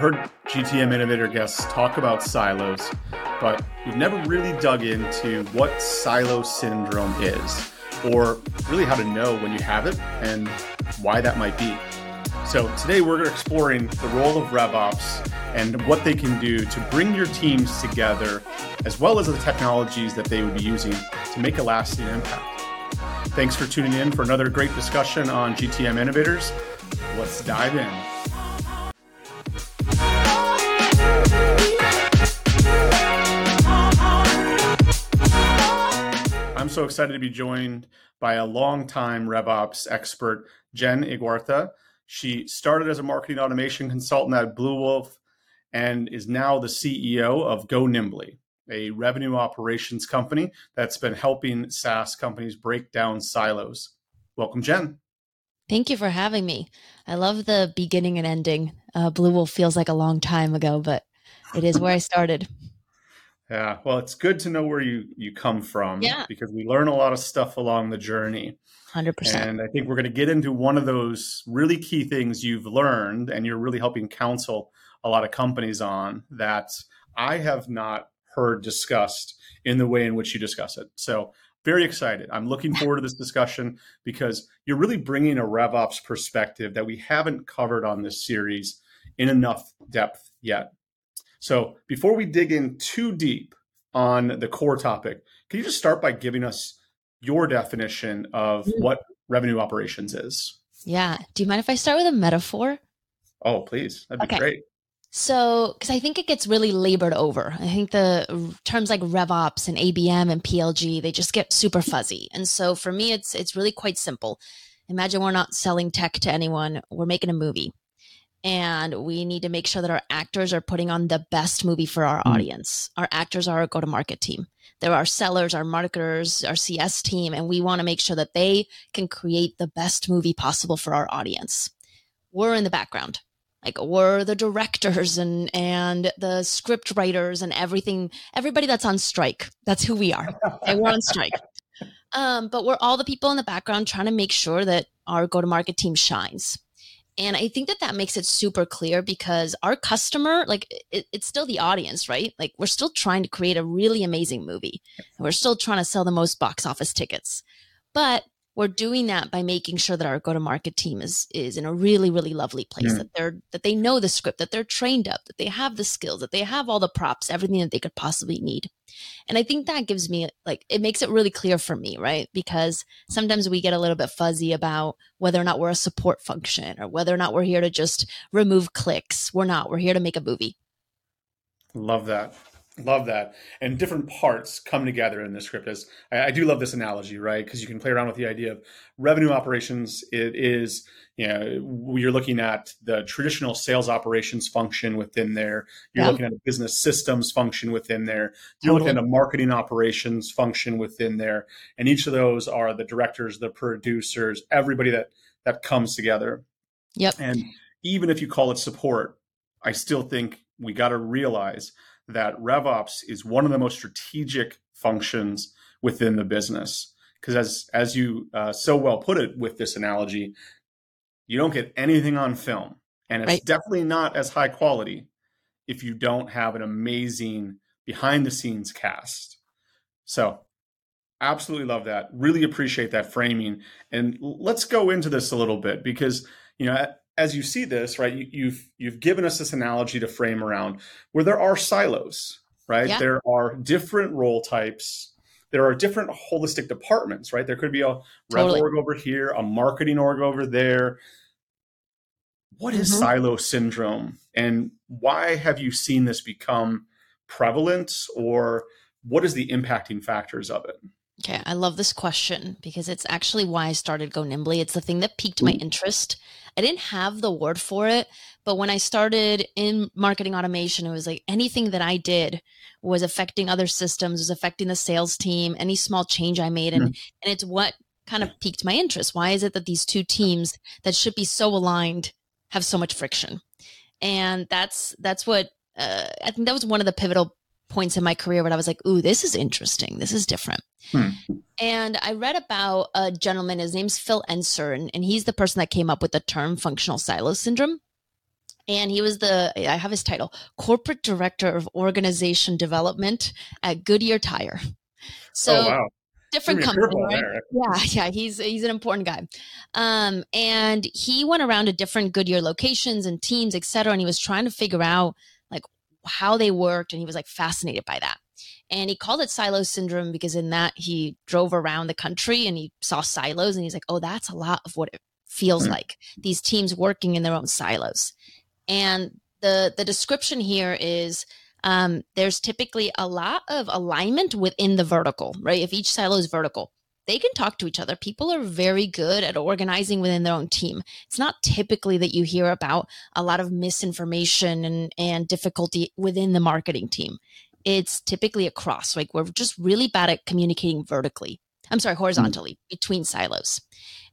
heard GTM Innovator guests talk about silos, but we've never really dug into what silo syndrome is, or really how to know when you have it and why that might be. So today we're exploring the role of RevOps and what they can do to bring your teams together, as well as the technologies that they would be using to make a lasting impact. Thanks for tuning in for another great discussion on GTM Innovators. Let's dive in. I'm so excited to be joined by a longtime RevOps expert, Jen Igartua. She started as a marketing automation consultant at Bluewolf and is now the CEO of Go Nimbly, a revenue operations company that's been helping SaaS companies break down silos. Welcome, Jen. Thank you for having me. I love the beginning and ending. Uh, Bluewolf feels like a long time ago, but it is where I started. Yeah, well, it's good to know where you you come from yeah. because we learn a lot of stuff along the journey. 100%. And I think we're going to get into one of those really key things you've learned and you're really helping counsel a lot of companies on that I have not heard discussed in the way in which you discuss it. So, very excited. I'm looking forward to this discussion because you're really bringing a RevOps perspective that we haven't covered on this series in enough depth yet. So before we dig in too deep on the core topic, can you just start by giving us your definition of mm. what revenue operations is? Yeah. Do you mind if I start with a metaphor? Oh, please. That'd be okay. great. So, because I think it gets really labored over. I think the terms like RevOps and ABM and PLG they just get super fuzzy. And so, for me, it's it's really quite simple. Imagine we're not selling tech to anyone; we're making a movie and we need to make sure that our actors are putting on the best movie for our mm. audience. Our actors are our go to market team. There are sellers, our marketers, our CS team, and we want to make sure that they can create the best movie possible for our audience. We're in the background. Like we're the directors and and the script writers and everything, everybody that's on strike. That's who we are. and we're on strike. Um, but we're all the people in the background trying to make sure that our go to market team shines and I think that that makes it super clear because our customer, like it, it's still the audience, right? Like we're still trying to create a really amazing movie. And we're still trying to sell the most box office tickets. But we're doing that by making sure that our go to market team is is in a really really lovely place mm. that they're that they know the script that they're trained up that they have the skills that they have all the props everything that they could possibly need. And i think that gives me like it makes it really clear for me right? Because sometimes we get a little bit fuzzy about whether or not we're a support function or whether or not we're here to just remove clicks. We're not. We're here to make a movie. Love that Love that. And different parts come together in the script. As I, I do love this analogy, right? Because you can play around with the idea of revenue operations. It is, you know, you're looking at the traditional sales operations function within there. You're yeah. looking at a business systems function within there. You're totally. looking at a marketing operations function within there. And each of those are the directors, the producers, everybody that that comes together. Yep. And even if you call it support, I still think we got to realize that RevOps is one of the most strategic functions within the business. Because as as you uh, so well put it with this analogy, you don't get anything on film, and it's right. definitely not as high quality if you don't have an amazing behind the scenes cast. So, absolutely love that. Really appreciate that framing, and let's go into this a little bit because you know as you see this, right, you, you've you've given us this analogy to frame around where there are silos, right? Yeah. There are different role types. There are different holistic departments, right? There could be a totally. org over here, a marketing org over there. What is mm-hmm. silo syndrome, and why have you seen this become prevalent, or what is the impacting factors of it? Okay, I love this question because it's actually why I started Go Nimbly. It's the thing that piqued my interest. I didn't have the word for it, but when I started in marketing automation, it was like anything that I did was affecting other systems, was affecting the sales team, any small change I made. And, mm. and it's what kind of piqued my interest. Why is it that these two teams that should be so aligned have so much friction? And that's, that's what, uh, I think that was one of the pivotal points in my career where I was like, ooh, this is interesting. This is different. Hmm. And I read about a gentleman, his name's Phil Ensor, and, and he's the person that came up with the term functional silo syndrome. and he was the I have his title, corporate director of organization development at Goodyear Tire. So oh, wow. different company, right? Yeah, yeah, he's he's an important guy. Um, and he went around to different Goodyear locations and teams, et cetera, and he was trying to figure out how they worked, and he was like fascinated by that. And he called it silo syndrome because in that he drove around the country and he saw silos and he's like, oh, that's a lot of what it feels mm-hmm. like. These teams working in their own silos. And the the description here is um, there's typically a lot of alignment within the vertical, right? If each silo is vertical, they can talk to each other. People are very good at organizing within their own team. It's not typically that you hear about a lot of misinformation and, and difficulty within the marketing team. It's typically across, like we're just really bad at communicating vertically. I'm sorry, horizontally mm-hmm. between silos.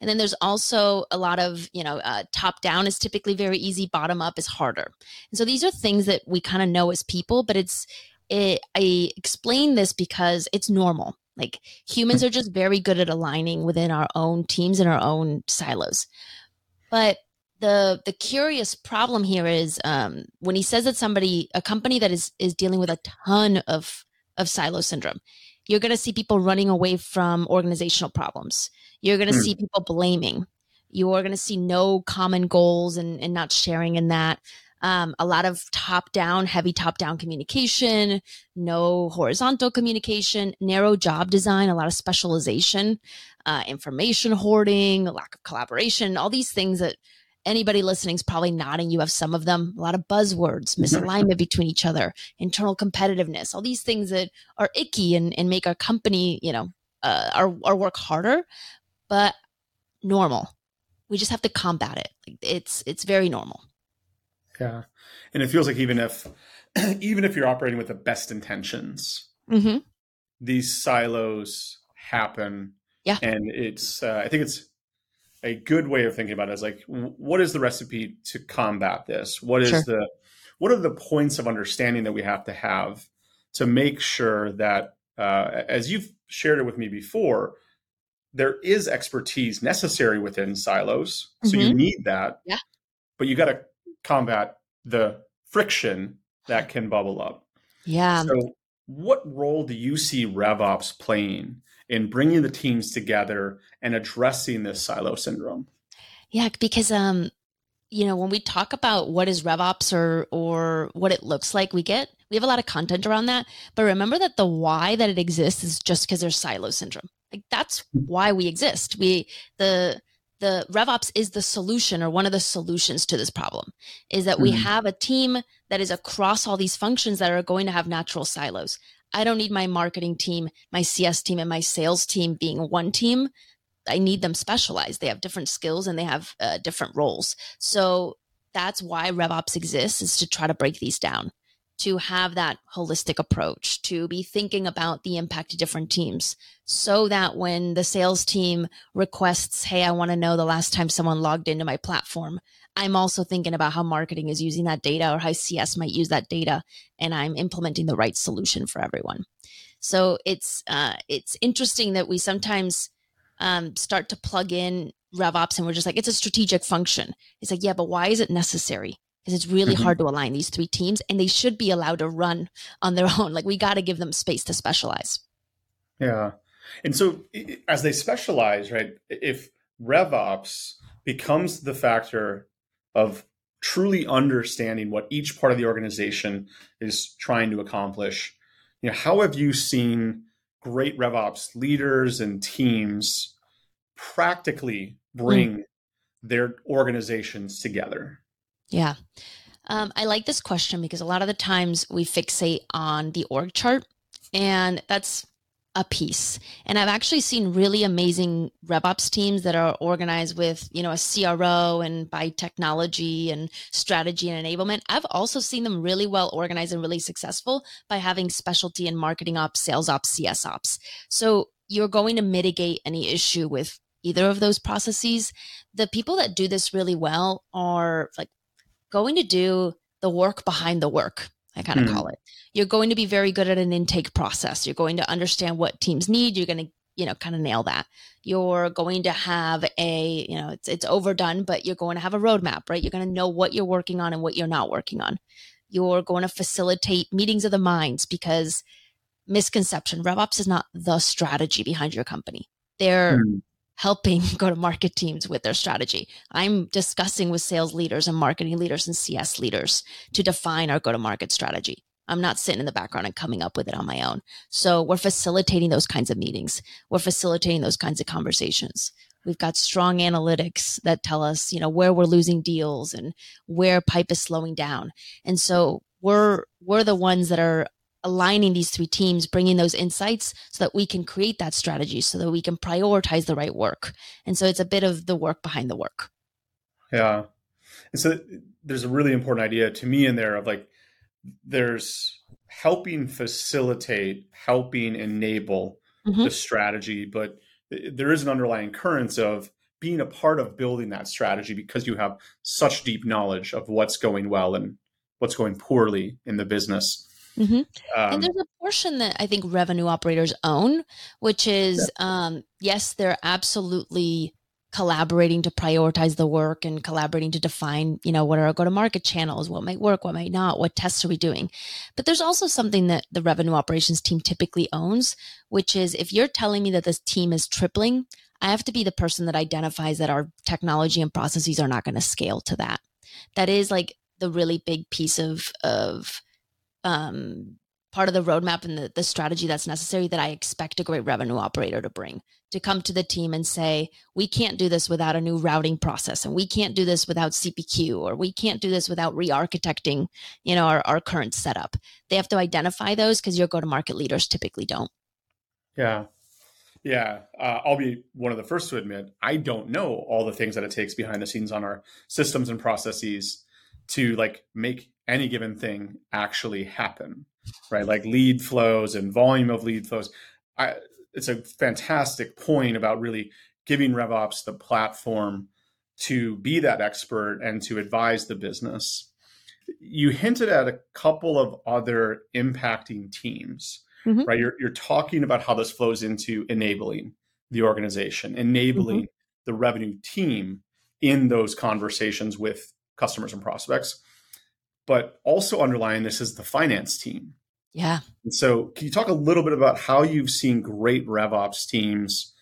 And then there's also a lot of, you know, uh, top down is typically very easy, bottom up is harder. And so these are things that we kind of know as people, but it's, it, I explain this because it's normal. Like humans are just very good at aligning within our own teams and our own silos. But the the curious problem here is um, when he says that somebody a company that is is dealing with a ton of of silo syndrome you're going to see people running away from organizational problems. You're going to mm. see people blaming. You are going to see no common goals and, and not sharing in that. Um, a lot of top down, heavy top down communication, no horizontal communication, narrow job design, a lot of specialization, uh, information hoarding, lack of collaboration, all these things that anybody listening is probably nodding. You have some of them, a lot of buzzwords, misalignment between each other, internal competitiveness, all these things that are icky and, and make our company, you know, uh, our, our work harder, but normal. We just have to combat it. It's, it's very normal. Yeah. And it feels like even if, even if you're operating with the best intentions, mm-hmm. these silos happen. Yeah. And it's, uh, I think it's, a good way of thinking about it is like what is the recipe to combat this what is sure. the what are the points of understanding that we have to have to make sure that uh, as you've shared it with me before there is expertise necessary within silos mm-hmm. so you mm-hmm. need that yeah. but you got to combat the friction that can bubble up yeah so what role do you see revops playing in bringing the teams together and addressing this silo syndrome? Yeah, because um, you know, when we talk about what is RevOps or or what it looks like, we get we have a lot of content around that. But remember that the why that it exists is just because there's silo syndrome. Like that's hmm. why we exist. We the the RevOps is the solution or one of the solutions to this problem is that we mm-hmm. have a team that is across all these functions that are going to have natural silos. I don't need my marketing team, my CS team, and my sales team being one team. I need them specialized. They have different skills and they have uh, different roles. So that's why RevOps exists is to try to break these down, to have that holistic approach, to be thinking about the impact of different teams so that when the sales team requests, Hey, I want to know the last time someone logged into my platform, I'm also thinking about how marketing is using that data or how CS might use that data, and I'm implementing the right solution for everyone. So it's uh, it's interesting that we sometimes um, start to plug in RevOps and we're just like it's a strategic function. It's like yeah, but why is it necessary? Because it's really mm-hmm. hard to align these three teams, and they should be allowed to run on their own. Like we got to give them space to specialize. Yeah, and so as they specialize, right? If RevOps becomes the factor of truly understanding what each part of the organization is trying to accomplish. You know, how have you seen great RevOps leaders and teams practically bring mm. their organizations together? Yeah. Um, I like this question because a lot of the times we fixate on the org chart, and that's a piece. And I've actually seen really amazing RevOps teams that are organized with, you know, a CRO and by technology and strategy and enablement. I've also seen them really well organized and really successful by having specialty in marketing ops, sales ops, CS ops. So you're going to mitigate any issue with either of those processes. The people that do this really well are like going to do the work behind the work I kind of mm. call it. You're going to be very good at an intake process. You're going to understand what teams need. You're going to you know, kind of nail that. You're going to have a, you know, it's, it's overdone, but you're going to have a roadmap, right? You're going to know what you're working on and what you're not working on. You're going to facilitate meetings of the minds because misconception, RevOps is not the strategy behind your company. They're mm. Helping go to market teams with their strategy. I'm discussing with sales leaders and marketing leaders and CS leaders to define our go to market strategy. I'm not sitting in the background and coming up with it on my own. So we're facilitating those kinds of meetings. We're facilitating those kinds of conversations. We've got strong analytics that tell us, you know, where we're losing deals and where pipe is slowing down. And so we're we're the ones that are aligning these three teams, bringing those insights so that we can create that strategy, so that we can prioritize the right work. And so it's a bit of the work behind the work. Yeah. And so there's a really important idea to me in there of like there's helping facilitate, helping enable mm-hmm. the strategy, but there is an underlying currents of being a part of building that strategy because you have such deep knowledge of what's going well and what's going poorly in the business. Mm-hmm. Um, and there's a portion that I think revenue operators own, which is yeah. um, yes, they're absolutely collaborating to prioritize the work and collaborating to define, you know, what are our go-to-market channels, what might work, what might not, what tests are we doing. But there's also something that the revenue operations team typically owns, which is if you're telling me that this team is tripling, I have to be the person that identifies that our technology and processes are not going to scale to that. That is like the really big piece of of um, part of the roadmap and the, the strategy that's necessary that I expect a great revenue operator to bring to come to the team and say, we can't do this without a new routing process and we can't do this without CPQ or we can't do this without re-architecting, you know, our, our current setup. They have to identify those because your go-to-market leaders typically don't. Yeah. Yeah, uh, I'll be one of the first to admit I don't know all the things that it takes behind the scenes on our systems and processes to like make any given thing actually happen right? Like lead flows and volume of lead flows. I, it's a fantastic point about really giving RevOps the platform to be that expert and to advise the business. You hinted at a couple of other impacting teams, mm-hmm. right? You're, you're talking about how this flows into enabling the organization, enabling mm-hmm. the revenue team in those conversations with customers and prospects. But also underlying this is the finance team, yeah. And so, can you talk a little bit about how you've seen great RevOps teams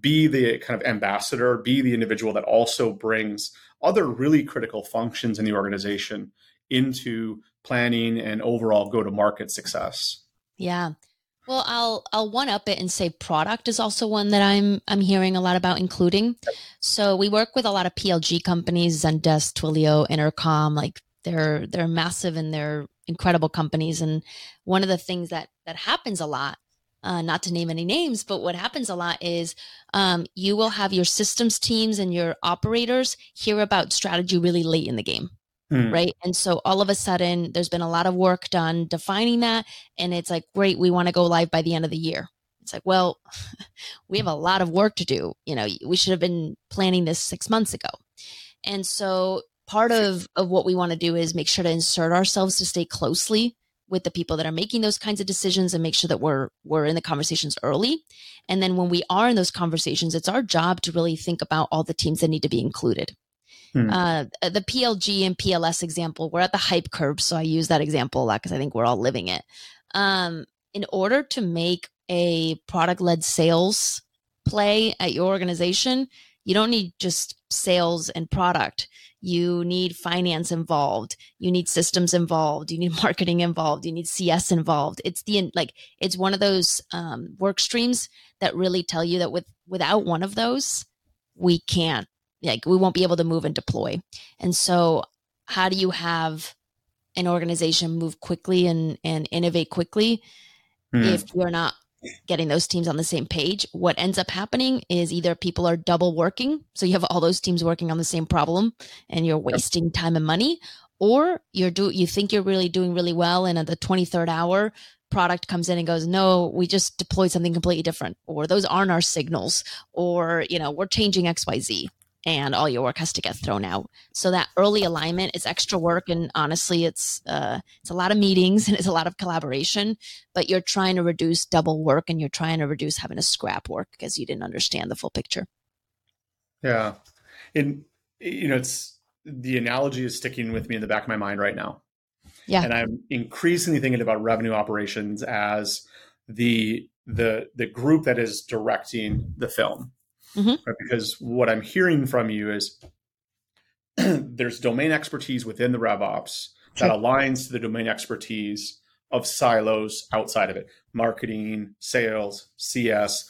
be the kind of ambassador, be the individual that also brings other really critical functions in the organization into planning and overall go to market success? Yeah. Well, I'll I'll one up it and say product is also one that I'm I'm hearing a lot about including. So we work with a lot of PLG companies, Zendesk, Twilio, Intercom, like they're they're massive and they're incredible companies. And one of the things that that happens a lot, uh, not to name any names, but what happens a lot is um, you will have your systems teams and your operators hear about strategy really late in the game. Hmm. Right. And so all of a sudden, there's been a lot of work done defining that. And it's like, great, we want to go live by the end of the year. It's like, well, we have a lot of work to do. You know, we should have been planning this six months ago. And so part of of what we want to do is make sure to insert ourselves to stay closely with the people that are making those kinds of decisions and make sure that we're we're in the conversations early. And then when we are in those conversations it's our job to really think about all the teams that need to be included. Hmm. uh, the plg and pls example we're at the hype curve so i use that example a lot because i think we're all living it. Um, in order to make a product led sales play at your organization you don't need just sales and product. You need finance involved. You need systems involved. You need marketing involved. You need cs involved. It's the like it's one of those um, work streams that really tell you that with without one of those we can't like we won't be able to move and deploy. And so how do you have an organization move quickly and and innovate quickly mm. if you're not getting those teams on the same page, what ends up happening is either people are double working, so you have all those teams working on the same problem and you're wasting time and money, or you're do you think you're really doing really well and at the 23rd hour product comes in and goes, "No, we just deployed something completely different," or those aren't our signals, or you know, we're changing XYZ. And all your work has to get thrown out. So that early alignment is extra work, and honestly, it's uh, it's a lot of meetings and it's a lot of collaboration. But you're trying to reduce double work, and you're trying to reduce having to scrap work because you didn't understand the full picture. Yeah, and you know, it's the analogy is sticking with me in the back of my mind right now. Yeah, and I'm increasingly thinking about revenue operations as the the the group that is directing the film mm-hmm. right? because what I'm hearing from you is there's domain expertise within the RevOps sure. that aligns to the domain expertise of silos outside of it marketing, sales, CS.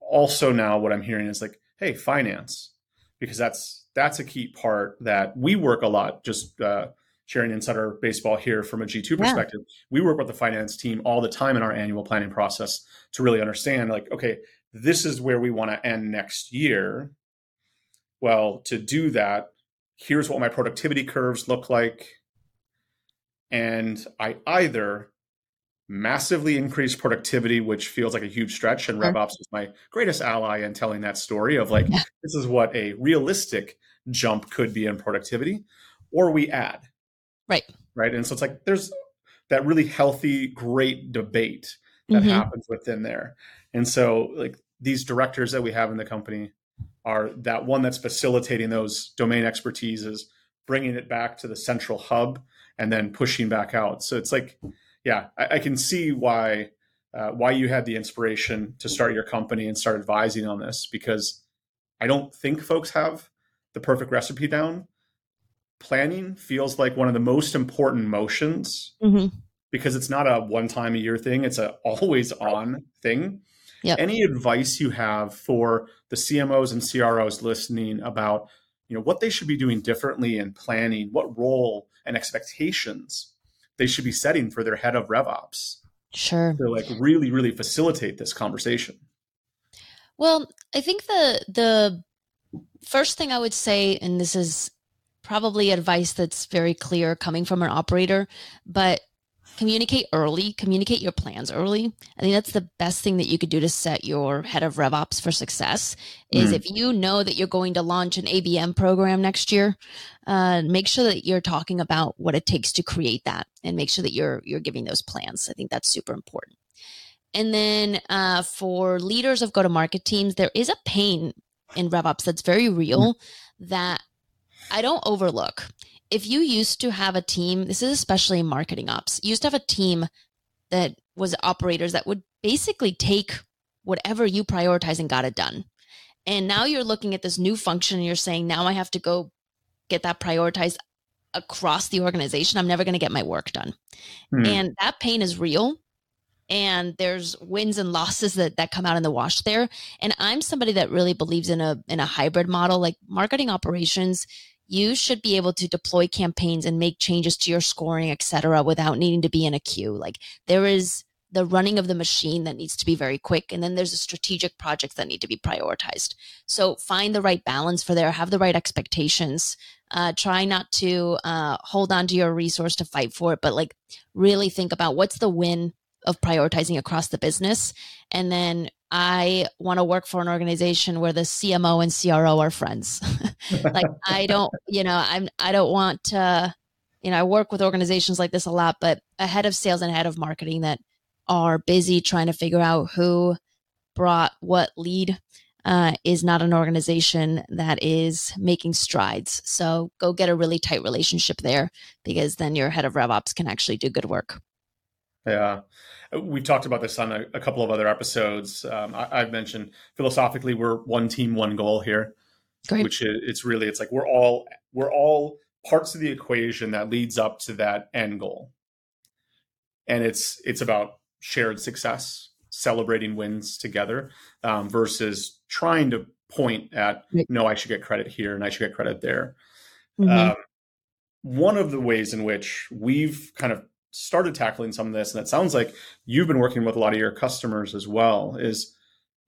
Also, now what I'm hearing is like, hey, finance, because that's that's a key part that we work a lot. Just uh, sharing insider baseball here from a G2 perspective, yeah. we work with the finance team all the time in our annual planning process to really understand, like, okay, this is where we want to end next year. Well, to do that, here's what my productivity curves look like. And I either massively increase productivity, which feels like a huge stretch, and RevOps is my greatest ally in telling that story of like, yeah. this is what a realistic jump could be in productivity, or we add. Right. Right. And so it's like there's that really healthy, great debate that mm-hmm. happens within there. And so, like these directors that we have in the company are that one that's facilitating those domain expertises, bringing it back to the central hub, and then pushing back out. So it's like, yeah, I, I can see why uh, why you had the inspiration to start your company and start advising on this because I don't think folks have the perfect recipe down. Planning feels like one of the most important motions mm-hmm because it's not a one time a year thing, it's a always on thing. Yep. Any advice you have for the CMOs and CROs listening about, you know, what they should be doing differently in planning, what role and expectations they should be setting for their head of RevOps? Sure. To like really, really facilitate this conversation. Well, I think the the first thing I would say, and this is probably advice that's very clear coming from an operator, but communicate early, communicate your plans early. I think that's the best thing that you could do to set your head of RevOps for success. Is mm. if you know that you're going to launch an ABM program next year, uh, make sure that you're talking about what it takes to create that, and make sure that you're you're giving those plans. I think that's super important. And then uh, for leaders of go to market teams, there is a pain in RevOps that's very real mm. that I don't overlook if you used to have a team, this is especially marketing ops, you used to have a team that was operators that would basically take whatever you prioritize and got it done. And now you're looking at this new function and you're saying, now I have to go get that prioritized across the organization. I'm never going to get my work done. Mm. And that pain is real. And there's wins and losses that, that come out in the wash there. And I'm somebody that really believes in a in a hybrid model, like marketing operations you should be able to deploy campaigns and make changes to your scoring, etc., without needing to be in a queue. Like there is the running of the machine that needs to be very quick and then there's the strategic projects that need to be prioritized so find the right balance for there have the right expectations uh, try not to uh, hold on to your resource to fight for it but like really think about what's the win of prioritizing across the business and then I want to work for an organization where the CMO and CRO are friends. like I don't, you know, I'm I don't want to, you know, I work with organizations like this a lot, but a head of sales and head of marketing that are busy trying to figure out who brought what lead uh, is not an organization that is making strides. So go get a really tight relationship there because then your head of RevOps can actually do good work. Yeah. We've talked about this on a, a couple of other episodes. Um, I, have mentioned philosophically, we're one team, one goal here, Great. which is, it's really, it's like we're all, we're all parts of the equation that leads up to that end goal. And it's, it's about shared success, celebrating wins together um, versus trying to point at, no, I should get credit here and I should get credit there. Mm-hmm. Um, one of the ways in which we've kind of started tackling some of this, and it sounds like you've been working with a lot of your customers as well, is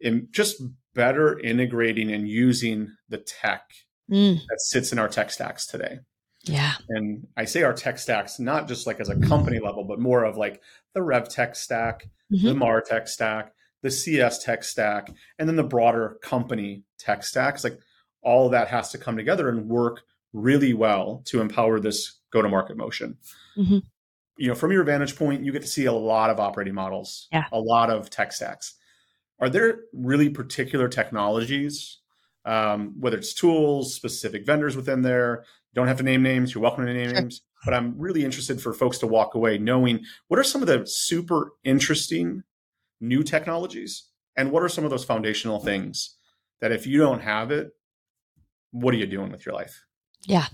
in just better integrating and using the tech mm. that sits in our tech stacks today. Yeah. And I say our tech stacks, not just like as a company level, but more of like the Rev tech stack, mm-hmm. the MAR tech stack, the CS tech stack, and then the broader company tech stacks. Like all of that has to come together and work really well to empower this go to market motion. Mm-hmm. You know, from your vantage point, you get to see a lot of operating models, yeah. a lot of tech stacks. Are there really particular technologies, um, whether it's tools, specific vendors within there? You don't have to name names. You're welcome to name sure. names. But I'm really interested for folks to walk away knowing what are some of the super interesting new technologies and what are some of those foundational things that if you don't have it, what are you doing with your life? Yeah.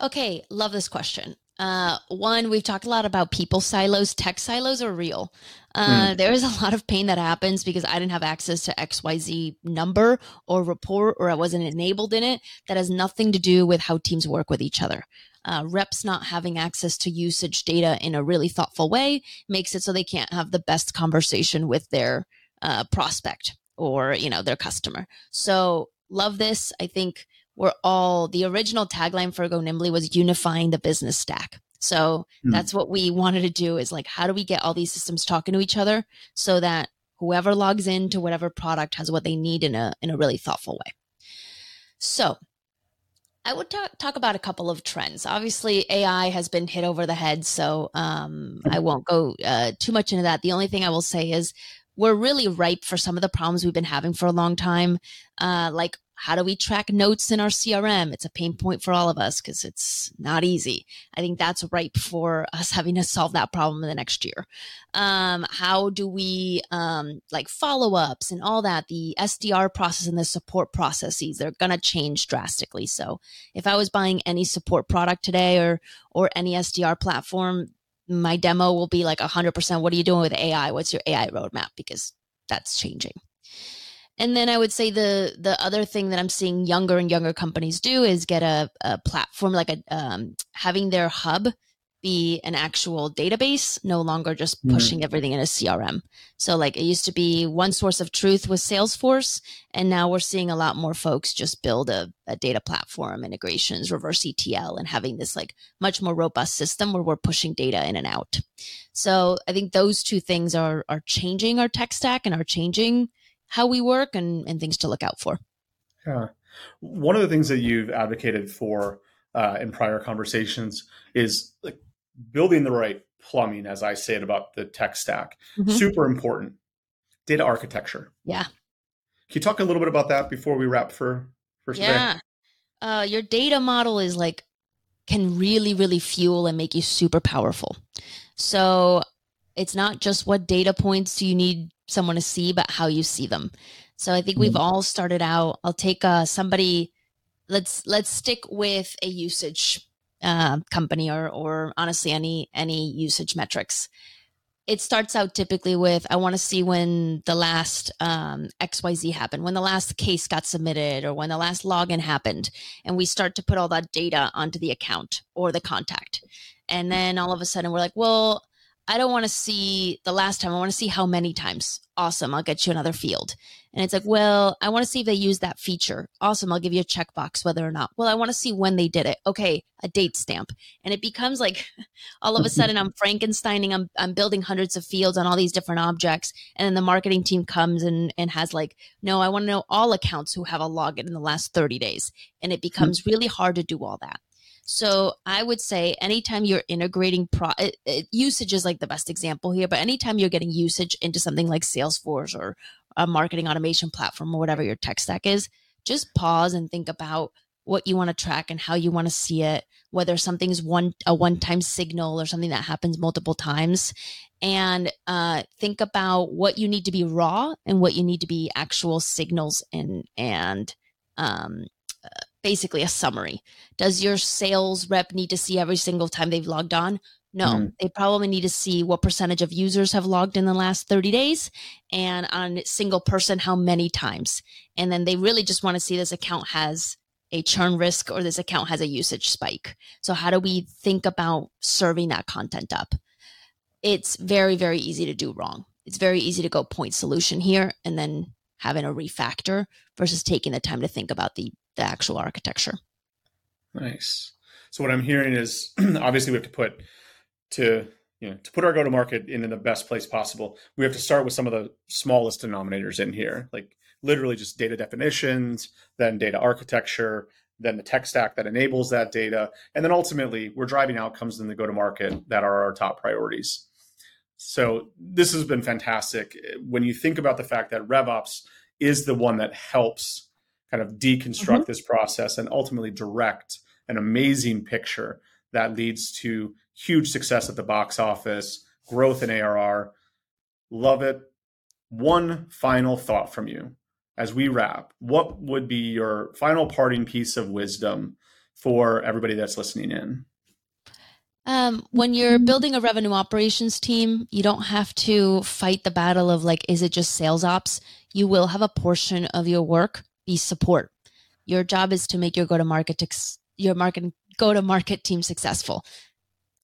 Okay. Love this question. Uh, one, we've talked a lot about people silos. Tech silos are real. Uh, mm. There is a lot of pain that happens because I didn't have access to XYZ number or report or I wasn't enabled in it. That has nothing to do with how teams work with each other. Uh, reps not having access to usage data in a really thoughtful way makes it so they can't have the best conversation with their uh, prospect or you know their customer. So love this. I think we're all the original tagline for Go Nimbly was unifying the business stack. So mm. that's what we wanted to do is like, how do we get all these systems talking to each other so that whoever logs in to whatever product has what they need in a in a really thoughtful way. So I would talk, talk about a couple of trends. Obviously, AI has been hit over the head, so um, I won't go uh, too much into that. The only thing I will say is we're really ripe for some of the problems we've been having for a long time, uh, like how do we track notes in our CRM? It's a pain point for all of us because it's not easy. I think that's ripe for us having to solve that problem in the next year. Um, how do we um, like follow ups and all that? The SDR process and the support processes they're going to change drastically. So if I was buying any support product today or or any SDR platform, my demo will be like 100%. What are you doing with AI? What's your AI roadmap? Because that's changing. And then I would say the the other thing that I'm seeing younger and younger companies do is get a, a platform like a um, having their hub be an actual database, no longer just mm-hmm. pushing mm. everything in a CRM. So like it used to be one source of truth with Salesforce, and now we're seeing a lot more folks just build a, a data platform, integrations, reverse ETL, and having this like much more robust system where we're pushing data in and out. So I think those two things are are changing our tech stack and are changing how we work and, and things to look out for. Yeah. One of the things that you've advocated for uh, in prior conversations is like building the right plumbing, as I say it about the tech stack. Mm-hmm. Super important. Data architecture. Yeah. Can you talk a little bit about that before we wrap for, for today? Yeah. Uh, your data model is like, can really, really fuel and make you super powerful. So it's not just what data points do you need someone to see, but how you see them. So I think we've mm-hmm. all started out. I'll take uh, somebody. Let's let's stick with a usage uh, company or or honestly any any usage metrics. It starts out typically with I want to see when the last um, XYZ happened, when the last case got submitted, or when the last login happened, and we start to put all that data onto the account or the contact, and then all of a sudden we're like, well, I don't want to see the last time. I want to see how many times. Awesome. I'll get you another field. And it's like, well, I want to see if they use that feature. Awesome. I'll give you a checkbox whether or not. Well, I want to see when they did it. Okay. A date stamp. And it becomes like all of a sudden I'm Frankensteining. I'm, I'm building hundreds of fields on all these different objects. And then the marketing team comes and, and has like, no, I want to know all accounts who have a login in the last 30 days. And it becomes mm. really hard to do all that. So I would say anytime you're integrating pro it, it, usage is like the best example here, but anytime you're getting usage into something like Salesforce or a marketing automation platform or whatever your tech stack is, just pause and think about what you want to track and how you want to see it, whether something's one a one-time signal or something that happens multiple times. And uh, think about what you need to be raw and what you need to be actual signals and and um, basically a summary. Does your sales rep need to see every single time they've logged on? No, mm. they probably need to see what percentage of users have logged in the last 30 days and on a single person, how many times. And then they really just want to see this account has a churn risk or this account has a usage spike. So, how do we think about serving that content up? It's very, very easy to do wrong. It's very easy to go point solution here and then having a refactor versus taking the time to think about the the actual architecture. Nice. So what I'm hearing is obviously we have to put to you know to put our go to market in, in the best place possible. We have to start with some of the smallest denominators in here, like literally just data definitions, then data architecture, then the tech stack that enables that data. And then ultimately, we're driving outcomes in the go to market that are our top priorities. So this has been fantastic. When you think about the fact that RevOps is the one that helps kind of deconstruct mm-hmm. this process and ultimately direct an amazing picture that leads to huge success at the box office, growth in ARR. Love it. One final thought from you as we wrap. What would be your final parting piece of wisdom for everybody that's listening in? Um, when you're building a revenue operations team, you don't have to fight the battle of like, is it just sales ops? You will have a portion of your work be support. Your job is to make your go to market, your market go to market team successful.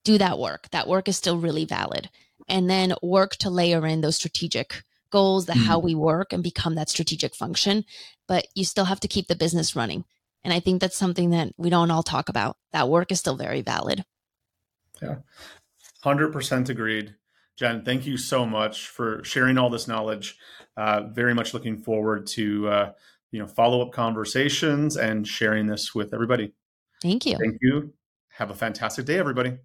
Do that work. That work is still really valid. And then work to layer in those strategic goals, the mm-hmm. how we work and become that strategic function. But you still have to keep the business running. And I think that's something that we don't all talk about. That work is still very valid. Yeah. 100% agreed. Jen, thank you so much for sharing all this knowledge. Uh, very much looking forward to uh, you know follow up conversations and sharing this with everybody. Thank you. Thank you. Have a fantastic day, everybody.